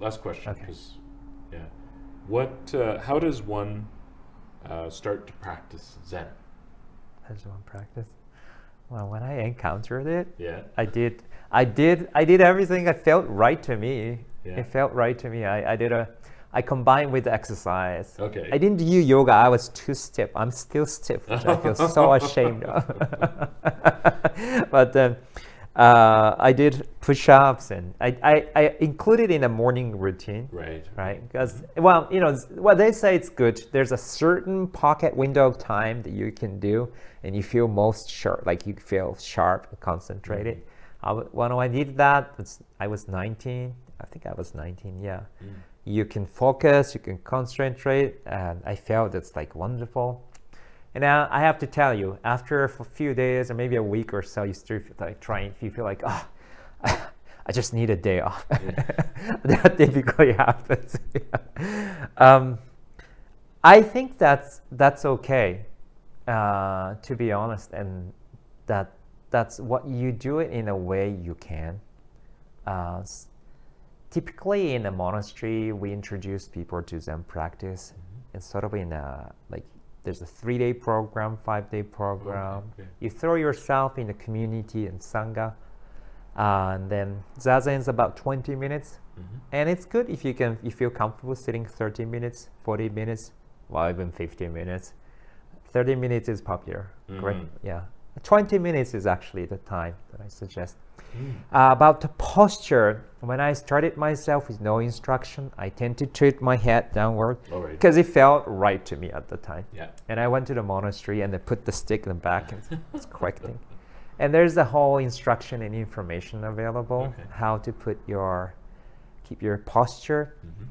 last question Okay. because yeah, what uh, how does one uh, start to practice Zen? That's one practice. Well, when I encountered it, Yeah, I did, I did, I did everything that felt right to me. Yeah. It felt right to me. I, I did a, I combined with exercise. Okay. I didn't do yoga. I was too stiff. I'm still stiff, which I feel so ashamed of. but then, uh, I did push-ups and I, I, I included in a morning routine right. right? Because well, you know, well, they say it's good. There's a certain pocket window of time that you can do, and you feel most sharp, like you feel sharp, and concentrated. I w- when I did that, I was 19. I think I was 19. Yeah, Mm. you can focus, you can concentrate, and I felt it's like wonderful. And now I have to tell you, after a few days or maybe a week or so, you start like trying, you feel like, ah, I just need a day off. that typically happens. um, I think that's that's okay, uh, to be honest, and that that's what you do it in a way you can. Uh, typically in a monastery, we introduce people to Zen practice, and sort of in a like there's a three-day program, five-day program. okay. You throw yourself in the community and sangha, uh, and then zazen is about 20 minutes, Mhm. and it's good if you can you feel comfortable sitting 30 minutes, 40 minutes, well even 50 minutes. 30 minutes is popular. Great, Mhm. yeah. 20 minutes is actually the time that I suggest. Mm. Uh, about the posture, when I started myself with no instruction, I tend to tilt my head downward right. because it felt right to me at the time. Yeah. And I went to the monastery and they put the stick in the back and it's correcting. And there's a whole instruction and information available Okay. how to put your keep your posture. Mhm.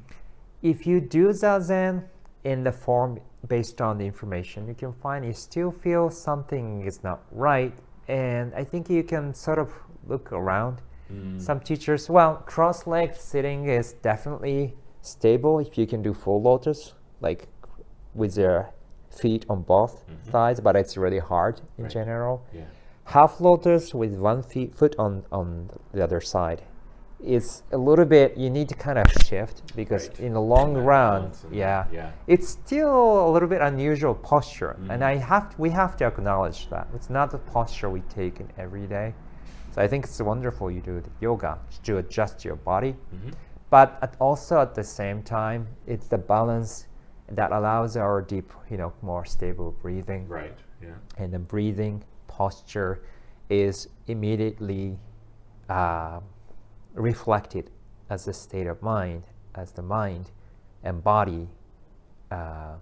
If you do zazen in the form based on the information, you can find you still feel something is not right. And I think you can sort of look around. Mm. Some teachers, well, cross-legged sitting is definitely stable if you can do full lotus, like with your feet on both Mhm. sides, but it's really hard in Right. general. Yeah. Half lotus with one feet, foot on, on the other side is a little bit, you need to kind of shift because Right. in the long run, yeah, yeah. it's still a little bit unusual posture, and Mm. I have we have to acknowledge that it's not the posture we take in every day. So I think it's wonderful you do the yoga to adjust your body, Mhm. but at also at the same time, it's the balance that allows our deep, you know, more stable breathing, Right. Yeah. and the breathing posture is immediately uh, reflected as a state of mind, as the mind and body uh,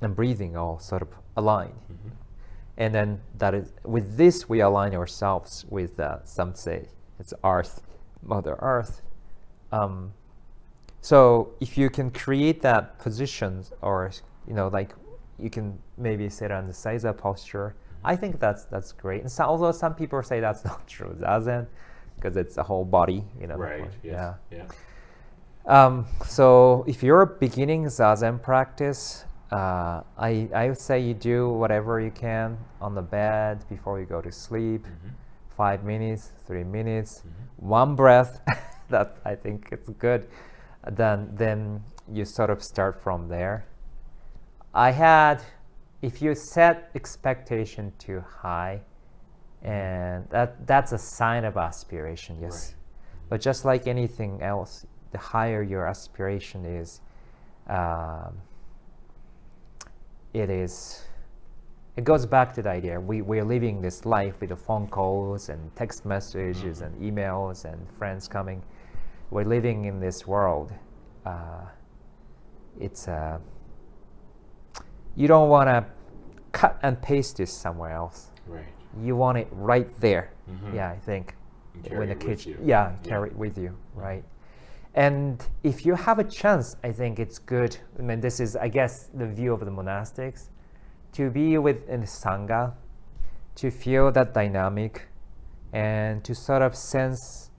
and breathing all sort of aligned. Mhm. And then that is with this we align ourselves with uh, some say it's Earth, Mother Earth. Um, so if you can create that position, or you know, like you can maybe sit on the Seiza posture, I think that's that's great. And so, although some people say that's not true zazen, because it's a whole body, you know. Right. like, Yes. Yeah. um, so if you're beginning zazen practice, uh, I, I would say you do whatever you can on the bed before you go to sleep. Mhm. Five minutes, three minutes, Mhm. one breath. that I think it's good. Then then you sort of start from there. I had, if you set expectation too high, and that that's a sign of aspiration. Yes. Right. But just like anything else, the higher your aspiration is, um, it is. It goes back to the idea we we're living this life with the phone calls and text messages Mhm. and emails and friends coming. We're living in this world. Uh, it's uh, you don't want to cut and paste this somewhere else. Right. You want it right there. Mhm. Yeah, I think when the with kids, yeah, carry it with you, right? And if you have a chance, I think it's good. I mean, this is, I guess, the view of the monastics, to be within the sangha, to feel that dynamic, and to sort of sense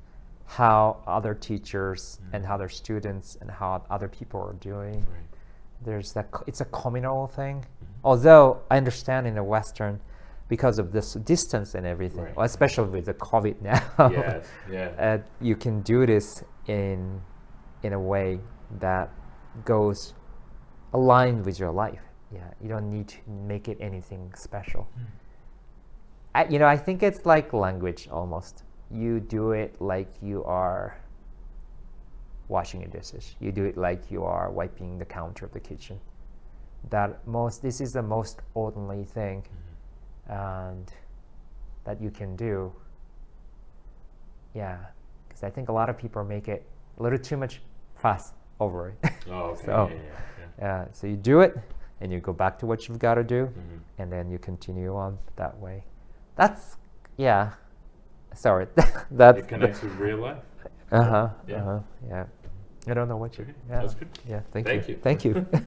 how other teachers and how their students and how other people are doing Right. there's that it's a communal thing Mhm. although i understand in the western because of this distance and everything Right. well, especially with the covid now yes. Yeah. uh, you can do this in in a way that goes aligned with your life. Yeah, you don't need to make it anything special. I, you know, I think it's like language almost. You do it like you are washing your dishes. You do it like you are wiping the counter of the kitchen. That most this is the most ordinary thing and that you can do. Yeah, because I think a lot of people make it a little too much fuss over it. Oh, okay. So- yeah, yeah, yeah. yeah, so you do it and you go back to what you've got to do Mhm. and then you continue on that way. That's yeah. Sorry, that's It connects with real life. uh huh. Yeah. Uh huh. Yeah. I don't know what you. Okay, Yeah. That's good. Yeah. Thank, Thank you. you. Thank you.